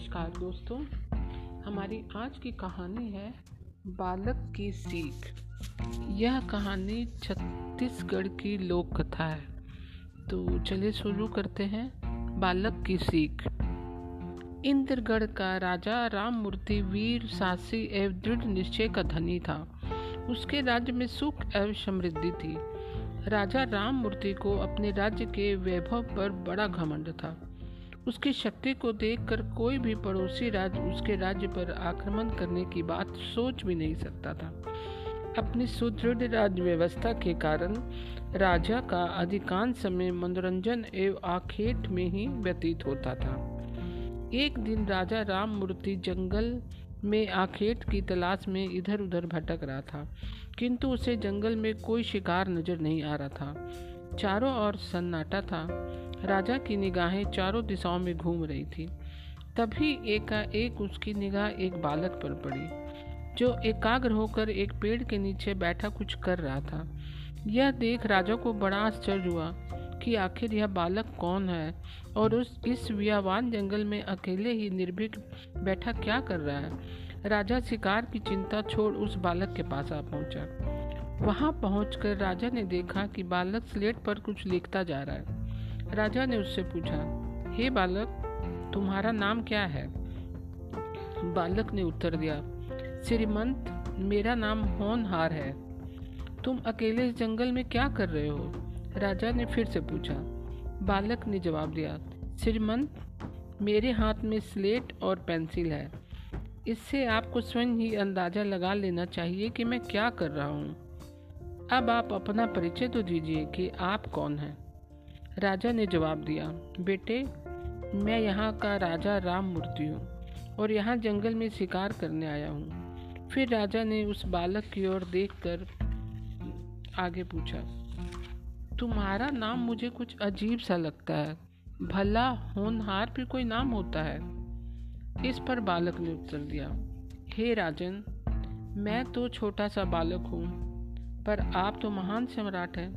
नमस्कार दोस्तों। हमारी आज की कहानी है बालक की सीख। यह कहानी छत्तीसगढ़ की लोक कथा है। तो चलिए शुरू करते हैं बालक की सीख। इंद्रगढ़ का राजा राम मूर्ति वीर साहसी एवं दृढ़ निश्चय का धनी था। उसके राज्य में सुख एवं समृद्धि थी। राजा राम मूर्ति को अपने राज्य के वैभव पर बड़ा घमंड था। उसकी शक्ति को देखकर कोई भी पड़ोसी राज्य उसके राज्य पर आक्रमण करने की बात सोच भी नहीं सकता था। अपनी सुदृढ़ राज्य व्यवस्था के कारण राजा का अधिकांश समय मनोरंजन एवं आखेट में ही व्यतीत होता था। एक दिन राजा राम मूर्ति जंगल में आखेट की तलाश में इधर उधर भटक रहा था, किंतु उसे जंगल में कोई शिकार नज़र नहीं आ रहा था। चारों ओर सन्नाटा था। राजा की निगाहें चारों दिशाओं में घूम रही थी। तभी एकाएक उसकी निगाह एक बालक पर पड़ी, जो एकाग्र होकर एक पेड़ के नीचे बैठा कुछ कर रहा था। यह देख राजा को बड़ा आश्चर्य हुआ कि आखिर यह बालक कौन है और उस, इस व्यावान जंगल में अकेले ही निर्भीक बैठा क्या कर रहा है? राजा शिकार की चिंता छोड़ उस बालक के पास आ पहुँचा। वहाँ पहुंचकर राजा ने देखा कि बालक स्लेट पर कुछ लिखता जा रहा है। राजा ने उससे पूछा, हे hey बालक, तुम्हारा नाम क्या है? बालक ने उत्तर दिया, श्रीमंत, मेरा नाम होनहार है। तुम अकेले इस जंगल में क्या कर रहे हो? राजा ने फिर से पूछा। बालक ने जवाब दिया, श्रीमंत, मेरे हाथ में स्लेट और पेंसिल है। इससे आपको स्वयं ही अंदाज़ा लगा लेना चाहिए कि मैं क्या कर रहा हूँ। अब आप अपना परिचय तो दीजिए कि आप कौन हैं। राजा ने जवाब दिया, बेटे, मैं यहाँ का राजा राम मूर्ति हूँ और यहाँ जंगल में शिकार करने आया हूँ। फिर राजा ने उस बालक की ओर देखकर आगे पूछा, तुम्हारा नाम मुझे कुछ अजीब सा लगता है। भला होनहार भी कोई नाम होता है? इस पर बालक ने उत्तर दिया, हे राजन, मैं तो छोटा सा बालक हूँ। पर आप तो महान सम्राट हैं।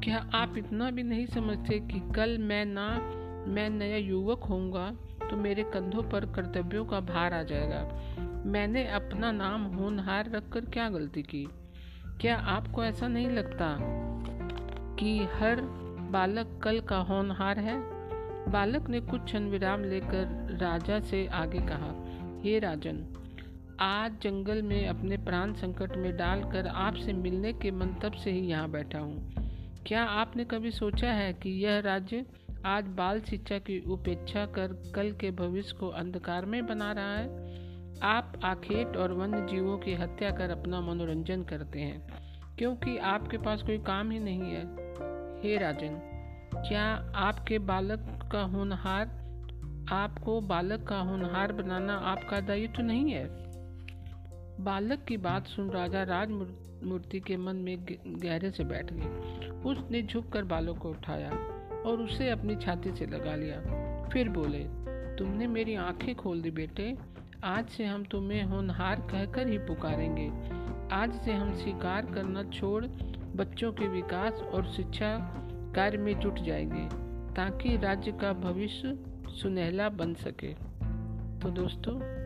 क्या आप इतना भी नहीं समझते कि कल मैं ना, मैं नया युवक होऊँगा तो मेरे कंधों पर कर्तव्यों का भार आ जाएगा। मैंने अपना नाम होनहार रखकर क्या गलती की? क्या आपको ऐसा नहीं लगता कि हर बालक कल का होनहार है? बालक ने कुछ क्षण विराम लेकर राजा से आगे कहा, हे राजन आज जंगल में अपने प्राण संकट में डालकर आपसे मिलने के मंतव्य से ही यहाँ बैठा हूँ। क्या आपने कभी सोचा है कि यह राज्य आज बाल शिक्षा की उपेक्षा कर कल के भविष्य को अंधकार में बना रहा है? आप आखेट और वन्य जीवों की हत्या कर अपना मनोरंजन करते हैं, क्योंकि आपके पास कोई काम ही नहीं है। हे राजन, क्या आपके बालक का होनहार, आपको बालक का होनहार बनाना आपका दायित्व नहीं है? बालक की बात सुन राजा राज मूर्ति के मन में गहरे से बैठ गई। उसने झुककर बालों को उठाया और उसे अपनी छाती से लगा लिया। फिर बोले, तुमने मेरी आँखें खोल दी बेटे। आज से हम तुम्हें होनहार कहकर ही पुकारेंगे। आज से हम शिकार करना छोड़ बच्चों के विकास और शिक्षा कार्य में जुट जाएँगे, ताकि राज्य का भविष्य सुनहला बन सके। तो दोस्तों